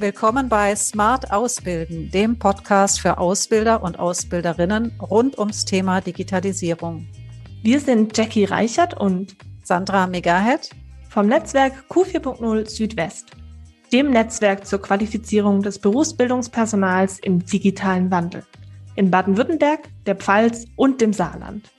Willkommen bei Smart Ausbilden, dem Podcast für Ausbilder und Ausbilderinnen rund ums Thema Digitalisierung. Wir sind Jackie Reichert und Sandra Megahead vom Netzwerk Q4.0 Südwest, dem Netzwerk zur Qualifizierung des Berufsbildungspersonals im digitalen Wandel in Baden-Württemberg, der Pfalz und dem Saarland.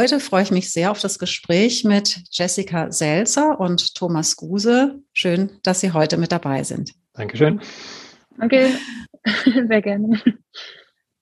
Heute freue ich mich sehr auf das Gespräch mit Jessica Selzer und Thomas Guse. Schön, dass Sie heute mit dabei sind. Dankeschön. Danke, sehr gerne.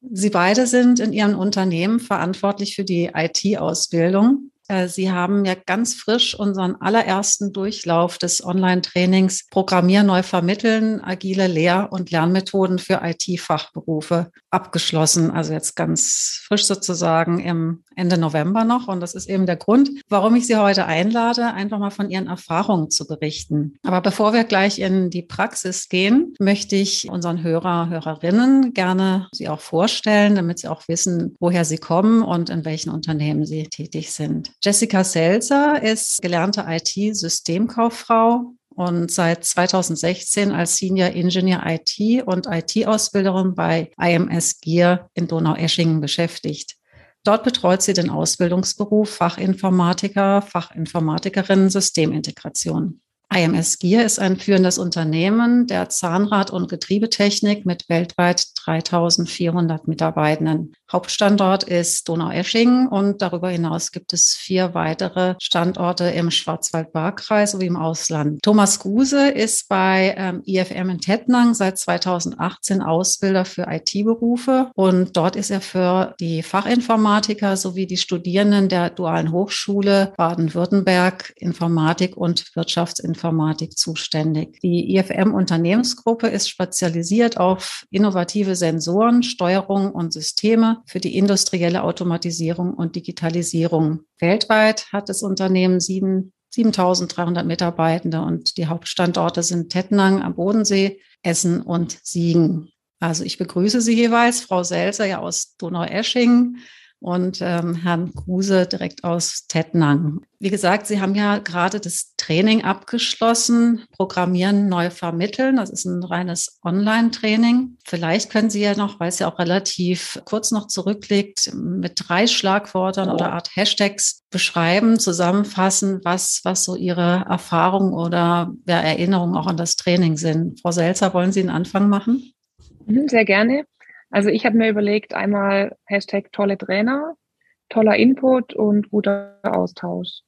Sie beide sind in Ihren Unternehmen verantwortlich für die IT-Ausbildung. Äh, Sie haben ja ganz frisch unseren allerersten Durchlauf des Online-Trainings Programmier neu vermitteln, agile Lehr- und Lernmethoden für IT-Fachberufe abgeschlossen. Also jetzt ganz frisch sozusagen im Ende November noch. Und das ist eben der Grund, warum ich Sie heute einlade, einfach mal von Ihren Erfahrungen zu berichten. Aber bevor wir gleich in die Praxis gehen, möchte ich unseren Hörer, Hörerinnen gerne Sie auch vorstellen, damit Sie auch wissen, woher Sie kommen und in welchen Unternehmen Sie tätig sind. Jessica Selzer ist gelernte IT-Systemkauffrau, und seit 2016 als Senior Engineer IT und IT-Ausbilderin bei IMS Gear in Donaueschingen beschäftigt. Dort betreut sie den Ausbildungsberuf Fachinformatiker, Fachinformatikerin Systemintegration. IMS Gear ist ein führendes Unternehmen der Zahnrad- und Getriebetechnik mit weltweit 3400 Mitarbeitenden. Hauptstandort ist Donaueschingen und darüber hinaus gibt es vier weitere Standorte im Schwarzwald-Baar-Kreis sowie im Ausland. Thomas Guse ist bei ähm, IFM in Tettnang seit 2018 Ausbilder für IT-Berufe und dort ist er für die Fachinformatiker sowie die Studierenden der Dualen Hochschule Baden-Württemberg Informatik und Wirtschaftsinformatik zuständig. Die IFM Unternehmensgruppe ist spezialisiert auf innovative Sensoren, Steuerung und Systeme für die industrielle Automatisierung und Digitalisierung. Weltweit hat das Unternehmen sieben 7300 Mitarbeitende und die Hauptstandorte sind Tettnang am Bodensee, Essen und Siegen. Also ich begrüße Sie jeweils, Frau Selser ja aus Donaueschingen, und ähm, Herrn Kruse direkt aus Tettnang. Wie gesagt, Sie haben ja gerade das Training abgeschlossen, Programmieren neu vermitteln. Das ist ein reines Online-Training. Vielleicht können Sie ja noch, weil es ja auch relativ kurz noch zurückliegt, mit drei Schlagwörtern oder Art Hashtags beschreiben, zusammenfassen, was, was so Ihre Erfahrungen oder ja, Erinnerungen auch an das Training sind. Frau Selzer, wollen Sie einen Anfang machen? Mhm, sehr gerne. Also ich habe mir überlegt, einmal Hashtag tolle Trainer, toller Input und guter Austausch.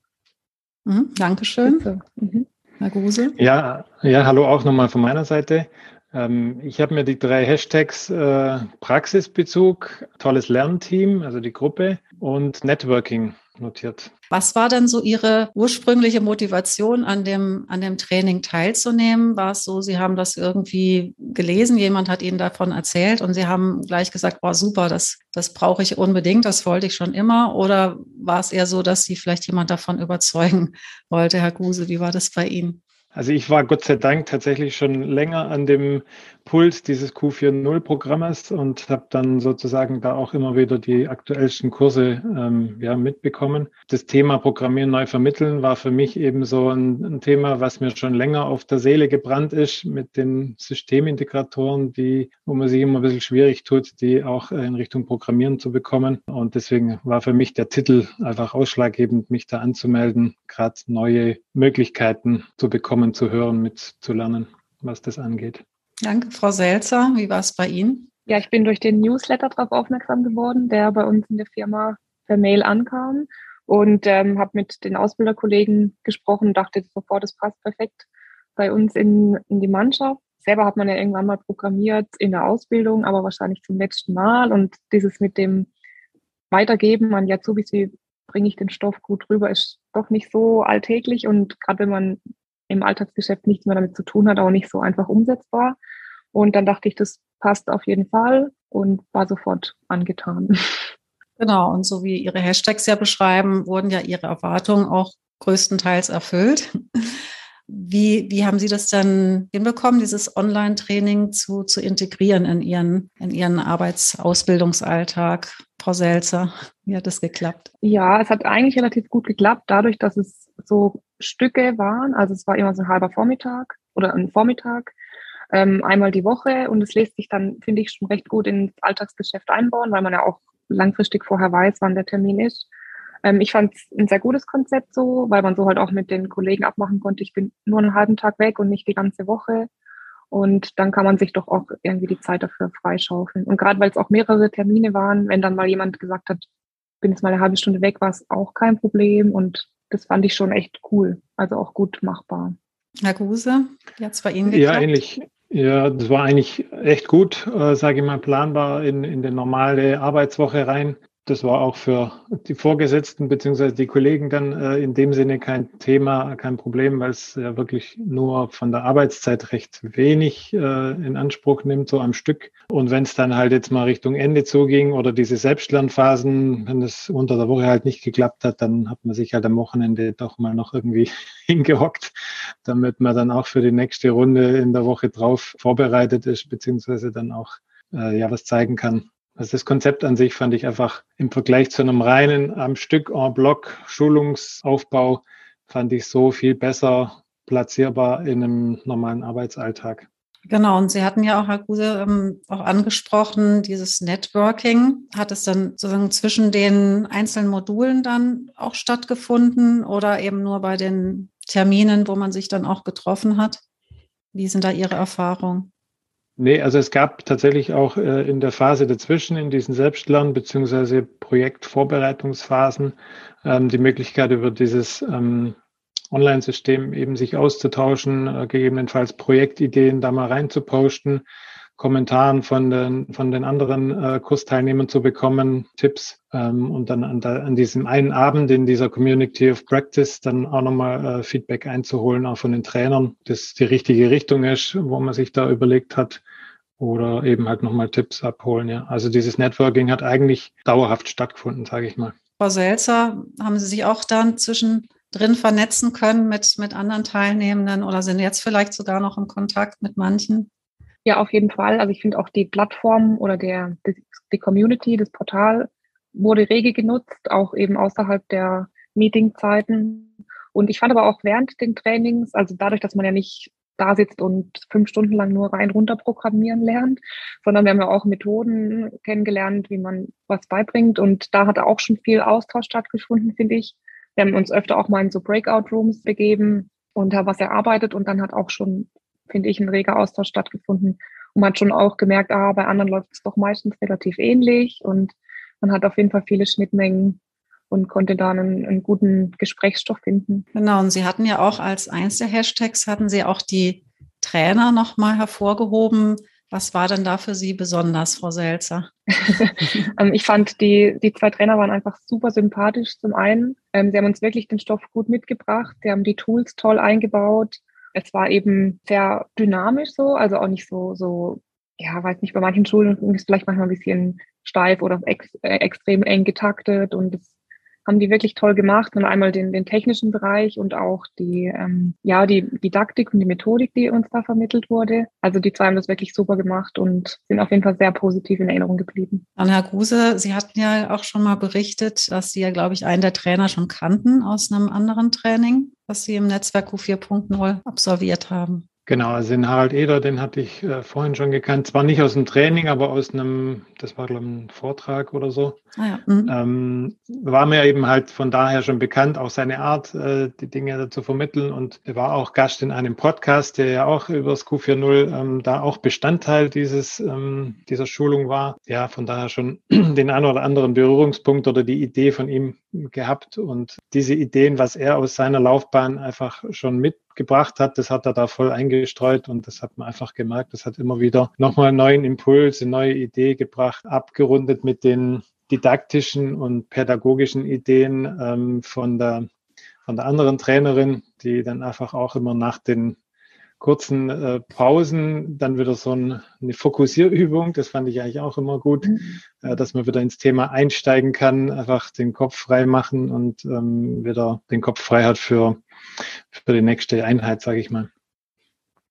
Mhm, Dankeschön. Mhm. Herr Grusel. Ja, ja, hallo auch nochmal von meiner Seite. Ähm, ich habe mir die drei Hashtags äh, Praxisbezug, tolles Lernteam, also die Gruppe und Networking notiert. Was war denn so Ihre ursprüngliche Motivation, an dem, an dem Training teilzunehmen? War es so, Sie haben das irgendwie gelesen, jemand hat Ihnen davon erzählt und Sie haben gleich gesagt, oh super, das, das brauche ich unbedingt, das wollte ich schon immer? Oder war es eher so, dass Sie vielleicht jemand davon überzeugen wollte, Herr Guse? Wie war das bei Ihnen? Also ich war Gott sei Dank tatsächlich schon länger an dem Pult dieses Q4.0-Programmes und habe dann sozusagen da auch immer wieder die aktuellsten Kurse ähm, ja, mitbekommen. Das Thema Programmieren neu vermitteln war für mich eben so ein, ein, Thema, was mir schon länger auf der Seele gebrannt ist mit den Systemintegratoren, die, wo man sich immer ein bisschen schwierig tut, die auch in Richtung Programmieren zu bekommen. Und deswegen war für mich der Titel einfach ausschlaggebend, mich da anzumelden, gerade neue Möglichkeiten zu bekommen, zu hören, mitzulernen, was das angeht. Danke, Frau Selzer. Wie war es bei Ihnen? Ja, ich bin durch den Newsletter darauf aufmerksam geworden, der bei uns in der Firma per Mail ankam und ähm, habe mit den Ausbilderkollegen gesprochen und dachte sofort, das passt perfekt bei uns in, in die Mannschaft. Selber hat man ja irgendwann mal programmiert in der Ausbildung, aber wahrscheinlich zum letzten Mal. Und dieses mit dem Weitergeben an Yazubis, wie bringe ich den Stoff gut rüber, ist doch nicht so alltäglich. Und gerade wenn man im Alltagsgeschäft nichts mehr damit zu tun hat, auch nicht so einfach umsetzbar. Und dann dachte ich, das passt auf jeden Fall und war sofort angetan. Genau, und so wie Ihre Hashtags ja beschreiben, wurden ja Ihre Erwartungen auch größtenteils erfüllt. Wie, wie haben Sie das dann hinbekommen, dieses Online-Training zu, zu integrieren in Ihren, in Ihren Arbeitsausbildungsalltag? Frau Selzer, wie hat das geklappt? Ja, es hat eigentlich relativ gut geklappt, dadurch, dass es so Stücke waren. Also es war immer so ein halber Vormittag oder ein Vormittag, ähm, einmal die Woche und es lässt sich dann, finde ich, schon recht gut ins Alltagsgeschäft einbauen, weil man ja auch langfristig vorher weiß, wann der Termin ist. Ähm, ich fand es ein sehr gutes Konzept so, weil man so halt auch mit den Kollegen abmachen konnte, ich bin nur einen halben Tag weg und nicht die ganze Woche. Und dann kann man sich doch auch irgendwie die Zeit dafür freischaufeln. Und gerade weil es auch mehrere Termine waren, wenn dann mal jemand gesagt hat, bin jetzt mal eine halbe Stunde weg, war es auch kein Problem. Und das fand ich schon echt cool. Also auch gut machbar. Herr Guse, jetzt bei Ihnen geklappt? Ja, ähnlich. Ja, das war eigentlich echt gut, äh, sage ich mal, planbar in, in die normale Arbeitswoche rein das war auch für die Vorgesetzten beziehungsweise die Kollegen dann äh, in dem Sinne kein Thema, kein Problem, weil es ja wirklich nur von der Arbeitszeit recht wenig äh, in Anspruch nimmt, so am Stück. Und wenn es dann halt jetzt mal Richtung Ende zuging oder diese Selbstlernphasen, wenn es unter der Woche halt nicht geklappt hat, dann hat man sich halt am Wochenende doch mal noch irgendwie hingehockt, damit man dann auch für die nächste Runde in der Woche drauf vorbereitet ist, beziehungsweise dann auch äh, ja was zeigen kann. Also das Konzept an sich fand ich einfach im Vergleich zu einem reinen am Stück en bloc Schulungsaufbau fand ich so viel besser platzierbar in einem normalen Arbeitsalltag. Genau, und Sie hatten ja auch, Herr Guse, ähm, auch angesprochen, dieses Networking. Hat es dann sozusagen zwischen den einzelnen Modulen dann auch stattgefunden oder eben nur bei den Terminen, wo man sich dann auch getroffen hat? Wie sind da Ihre Erfahrungen? Nee, also es gab tatsächlich auch äh, in der Phase dazwischen, in diesen Selbstlern- bzw. Projektvorbereitungsphasen, ähm, die Möglichkeit über dieses ähm, Online-System eben sich auszutauschen, äh, gegebenenfalls Projektideen da mal reinzuposten, Kommentaren von den, von den anderen äh, Kursteilnehmern zu bekommen, Tipps ähm, und dann an, der, an diesem einen Abend in dieser Community of Practice dann auch nochmal äh, Feedback einzuholen, auch von den Trainern, dass die richtige Richtung ist, wo man sich da überlegt hat, oder eben halt nochmal Tipps abholen. Ja. Also dieses Networking hat eigentlich dauerhaft stattgefunden, sage ich mal. Frau Selzer, haben Sie sich auch dann zwischendrin vernetzen können mit, mit anderen Teilnehmenden oder sind jetzt vielleicht sogar noch im Kontakt mit manchen? Ja, auf jeden Fall. Also ich finde auch die Plattform oder der, die, die Community, das Portal wurde rege genutzt, auch eben außerhalb der Meetingzeiten. Und ich fand aber auch während den Trainings, also dadurch, dass man ja nicht da sitzt und fünf Stunden lang nur rein runter programmieren lernt, sondern wir haben ja auch Methoden kennengelernt, wie man was beibringt. Und da hat auch schon viel Austausch stattgefunden, finde ich. Wir haben uns öfter auch mal in so Breakout-Rooms begeben und da was erarbeitet und dann hat auch schon, finde ich, ein reger Austausch stattgefunden. Und man hat schon auch gemerkt, ah, bei anderen läuft es doch meistens relativ ähnlich und man hat auf jeden Fall viele Schnittmengen und konnte da einen, einen guten Gesprächsstoff finden. Genau, und Sie hatten ja auch als eins der Hashtags, hatten Sie auch die Trainer nochmal hervorgehoben. Was war denn da für Sie besonders, Frau Selzer? Ähm, ich fand, die, die zwei Trainer waren einfach super sympathisch zum einen. Ähm, sie haben uns wirklich den Stoff gut mitgebracht. Sie haben die Tools toll eingebaut. Es war eben sehr dynamisch so, also auch nicht so, so ja, weiß nicht, bei manchen Schulen ist es vielleicht manchmal ein bisschen steif oder ex, äh, extrem eng getaktet und es haben die wirklich toll gemacht und einmal den, den technischen Bereich und auch die, ähm, ja, die Didaktik und die Methodik, die uns da vermittelt wurde. Also die zwei haben das wirklich super gemacht und sind auf jeden Fall sehr positiv in Erinnerung geblieben. Dann Herr Guse, Sie hatten ja auch schon mal berichtet, dass Sie ja, glaube ich, einen der Trainer schon kannten aus einem anderen Training, was Sie im Netzwerk Q4.0 absolviert haben. Genau, also den Harald Eder, den hatte ich äh, vorhin schon gekannt. Zwar nicht aus dem Training, aber aus einem, das war glaube ich ein Vortrag oder so. Ah, ja. mhm. ähm, war mir eben halt von daher schon bekannt, auch seine Art, äh, die Dinge zu vermitteln. Und er war auch Gast in einem Podcast, der ja auch über das Q40 ähm, da auch Bestandteil dieses, ähm, dieser Schulung war. Ja, von daher schon den einen oder anderen Berührungspunkt oder die Idee von ihm gehabt. Und diese Ideen, was er aus seiner Laufbahn einfach schon mit gebracht hat, das hat er da voll eingestreut und das hat man einfach gemerkt. Das hat immer wieder nochmal einen neuen Impuls, eine neue Idee gebracht, abgerundet mit den didaktischen und pädagogischen Ideen ähm, von, der, von der anderen Trainerin, die dann einfach auch immer nach den kurzen äh, Pausen dann wieder so ein, eine Fokussierübung. Das fand ich eigentlich auch immer gut, mhm. äh, dass man wieder ins Thema einsteigen kann, einfach den Kopf frei machen und ähm, wieder den Kopf frei hat für für die nächste Einheit, sage ich mal.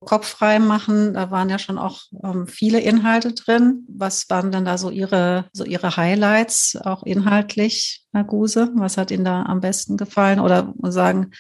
Kopf frei machen, da waren ja schon auch ähm, viele Inhalte drin. Was waren denn da so Ihre, so Ihre Highlights, auch inhaltlich, Herr Guse? Was hat Ihnen da am besten gefallen? Oder sagen,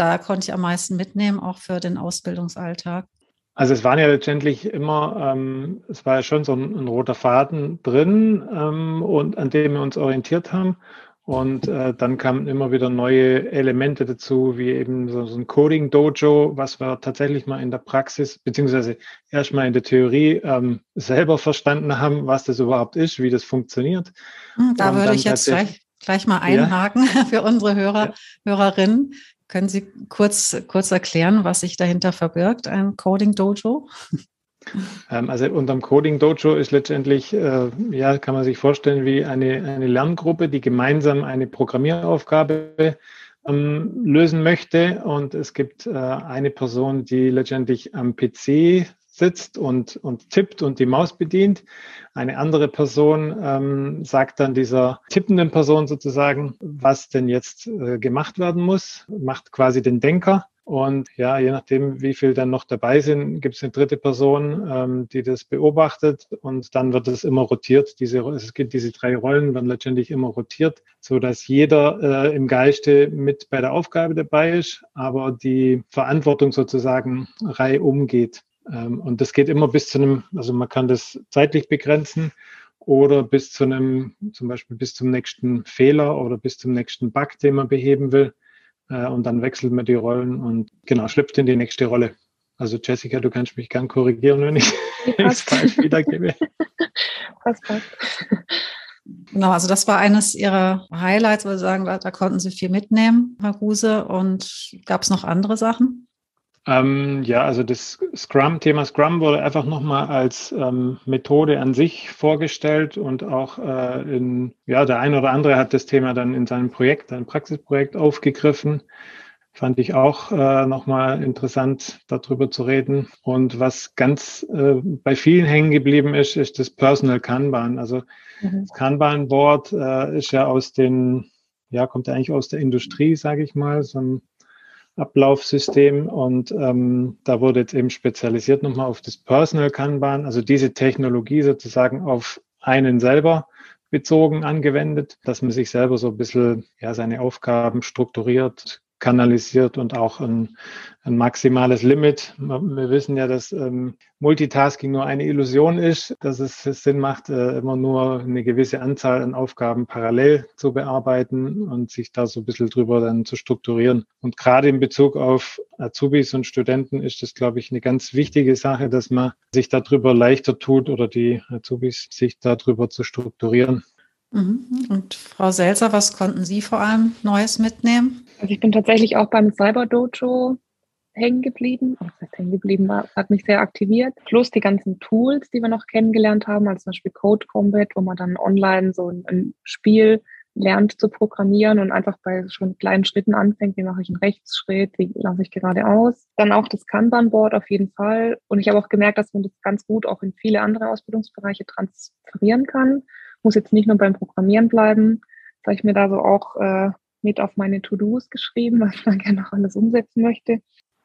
da konnte ich am meisten mitnehmen, auch für den Ausbildungsalltag? Also es waren ja letztendlich immer, ähm, es war ja schon so ein, ein roter Faden drin ähm, und an dem wir uns orientiert haben. Und äh, dann kamen immer wieder neue Elemente dazu, wie eben so, so ein Coding-Dojo, was wir tatsächlich mal in der Praxis, beziehungsweise erstmal in der Theorie ähm, selber verstanden haben, was das überhaupt ist, wie das funktioniert. Hm, da Und würde ich jetzt gleich, gleich mal einhaken ja. für unsere Hörer, ja. Hörerinnen. Können Sie kurz, kurz erklären, was sich dahinter verbirgt, ein Coding-Dojo? Ähm, also unterm Coding Dojo ist letztendlich, äh, ja, kann man sich vorstellen, wie eine, eine Lerngruppe, die gemeinsam eine Programmieraufgabe ähm, lösen möchte. Und es gibt äh, eine Person, die letztendlich am PC sitzt und, und tippt und die Maus bedient. Eine andere Person ähm, sagt dann dieser tippenden Person sozusagen, was denn jetzt äh, gemacht werden muss, macht quasi den Denker. Und ja, je nachdem, wie viel dann noch dabei sind, gibt es eine dritte Person, ähm, die das beobachtet und dann wird es immer rotiert. Diese, es gibt diese drei Rollen, werden letztendlich immer rotiert, so dass jeder äh, im Geiste mit bei der Aufgabe dabei ist, aber die Verantwortung sozusagen reihum geht. Ähm, und das geht immer bis zu einem, also man kann das zeitlich begrenzen oder bis zu einem, zum Beispiel bis zum nächsten Fehler oder bis zum nächsten Bug, den man beheben will. Äh, und dann wechselt man die Rollen und genau, schlüpft in die nächste Rolle. Also Jessica, du kannst mich gern korrigieren, wenn ich es falsch wiedergebe. passt, passt. Genau, also das war eines Ihrer Highlights, weil Sie sagen, da, da konnten Sie viel mitnehmen, Herr Guse. Und gab es noch andere Sachen? Ähm, ja, also das Scrum, Thema Scrum wurde einfach nochmal als ähm, Methode an sich vorgestellt und auch äh, in, ja, der eine oder andere hat das Thema dann in seinem Projekt, seinem Praxisprojekt aufgegriffen. Fand ich auch äh, nochmal interessant, darüber zu reden. Und was ganz äh, bei vielen hängen geblieben ist, ist das Personal Kanban. Also mhm. das Kanban-Board äh, ist ja aus den, ja, kommt ja eigentlich aus der Industrie, sage ich mal, so ein Ablaufsystem und ähm, da wurde jetzt eben spezialisiert nochmal auf das Personal Kanban, also diese Technologie sozusagen auf einen selber bezogen angewendet, dass man sich selber so ein bisschen ja, seine Aufgaben strukturiert, kanalisiert und auch ein, ein maximales Limit. Wir wissen ja, dass ähm, Multitasking nur eine Illusion ist, dass es Sinn macht, äh, immer nur eine gewisse Anzahl an Aufgaben parallel zu bearbeiten und sich da so ein bisschen drüber dann zu strukturieren. Und gerade in Bezug auf Azubis und Studenten ist das, glaube ich, eine ganz wichtige Sache, dass man sich darüber leichter tut oder die Azubis sich darüber zu strukturieren. Mhm. Und Frau Selzer, was konnten Sie vor allem Neues mitnehmen? Also ich bin tatsächlich auch beim Cyber Dojo hängen geblieben. Oh, das hängen geblieben war, hat mich sehr aktiviert. Plus die ganzen Tools, die wir noch kennengelernt haben, also zum Beispiel Code Combat, wo man dann online so ein, ein Spiel lernt zu programmieren und einfach bei schon kleinen Schritten anfängt, wie mache ich einen Rechtsschritt, wie laufe ich geradeaus. Dann auch das Kanban-Board auf jeden Fall. Und ich habe auch gemerkt, dass man das ganz gut auch in viele andere Ausbildungsbereiche transferieren kann. Muss jetzt nicht nur beim Programmieren bleiben. Habe ich mir da so auch äh, mit auf meine To-Dos geschrieben, was dann gerne noch alles umsetzen möchte.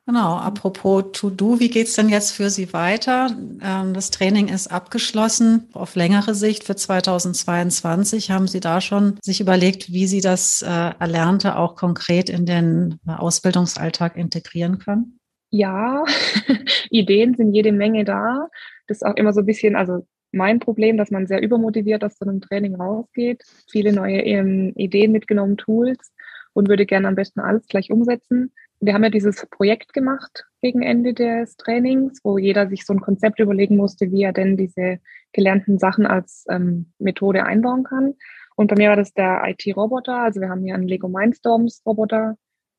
Genau, apropos To-Do, wie geht's denn jetzt für Sie weiter? Ähm, das Training ist abgeschlossen. Auf längere Sicht für 2022 haben Sie da schon sich überlegt, wie Sie das äh, Erlernte auch konkret in den Ausbildungsalltag integrieren können? Ja, Ideen sind jede Menge da. Das ist auch immer so ein bisschen, also mein Problem, dass man sehr übermotiviert aus so einem Training rausgeht, viele neue ähm, Ideen mitgenommen, Tools und würde gerne am besten alles gleich umsetzen. Wir haben ja dieses Projekt gemacht gegen Ende des Trainings, wo jeder sich so ein Konzept überlegen musste, wie er denn diese gelernten Sachen als ähm, Methode einbauen kann. Und bei mir war das der IT-Roboter. Also wir haben hier einen Lego Mindstorms-Roboter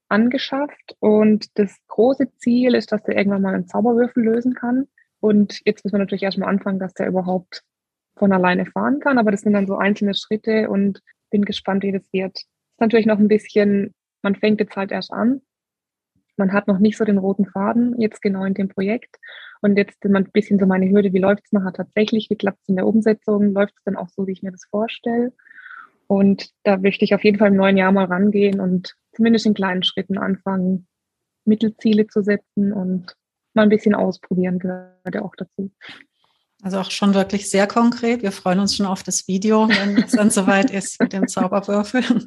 angeschafft. Und das große Ziel ist, dass der irgendwann mal einen Zauberwürfel lösen kann. Und jetzt müssen wir natürlich erstmal anfangen, dass der überhaupt von alleine fahren kann. Aber das sind dann so einzelne Schritte und bin gespannt, wie das wird. Ist natürlich noch ein bisschen, man fängt jetzt halt erst an. Man hat noch nicht so den roten Faden jetzt genau in dem Projekt. Und jetzt immer ein bisschen so meine Hürde, wie läuft es nachher tatsächlich, wie klappt es in der Umsetzung, läuft es dann auch so, wie ich mir das vorstelle. Und da möchte ich auf jeden Fall im neuen Jahr mal rangehen und zumindest in kleinen Schritten anfangen, Mittelziele zu setzen und mal ein bisschen ausprobieren gehört ja auch dazu. Also auch schon wirklich sehr konkret. Wir freuen uns schon auf das Video, wenn es dann soweit ist mit dem Zauberwürfel.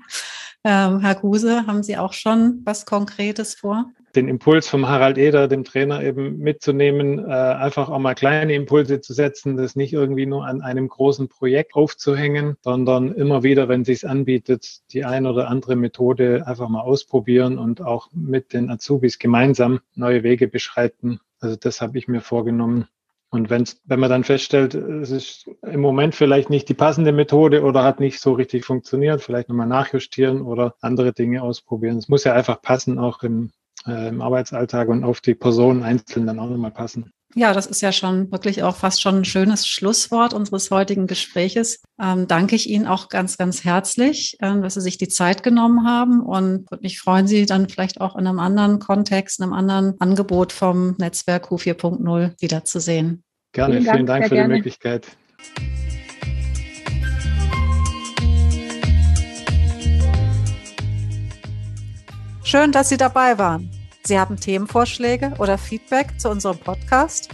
Ähm, Herr Guse, haben Sie auch schon was Konkretes vor? Den Impuls vom Harald Eder, dem Trainer, eben mitzunehmen, äh, einfach auch mal kleine Impulse zu setzen, das nicht irgendwie nur an einem großen Projekt aufzuhängen, sondern immer wieder, wenn sich anbietet, die ein oder andere Methode einfach mal ausprobieren und auch mit den Azubis gemeinsam neue Wege beschreiten. Also das habe ich mir vorgenommen. Und wenn's, wenn man dann feststellt, es ist im Moment vielleicht nicht die passende Methode oder hat nicht so richtig funktioniert, vielleicht nochmal nachjustieren oder andere Dinge ausprobieren. Es muss ja einfach passen, auch im, äh, im Arbeitsalltag und auf die Person einzeln dann auch nochmal passen. Ja, das ist ja schon wirklich auch fast schon ein schönes Schlusswort unseres heutigen Gespräches. Ähm, danke ich Ihnen auch ganz, ganz herzlich, äh, dass Sie sich die Zeit genommen haben und würde mich freuen, Sie dann vielleicht auch in einem anderen Kontext, in einem anderen Angebot vom Netzwerk Q4.0 wiederzusehen. Gerne, vielen Dank, vielen Dank für gerne. die Möglichkeit. Schön, dass Sie dabei waren. Sie haben Themenvorschläge oder Feedback zu unserem Podcast?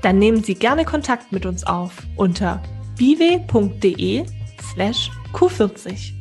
Dann nehmen Sie gerne Kontakt mit uns auf unter biwe.de slash q40.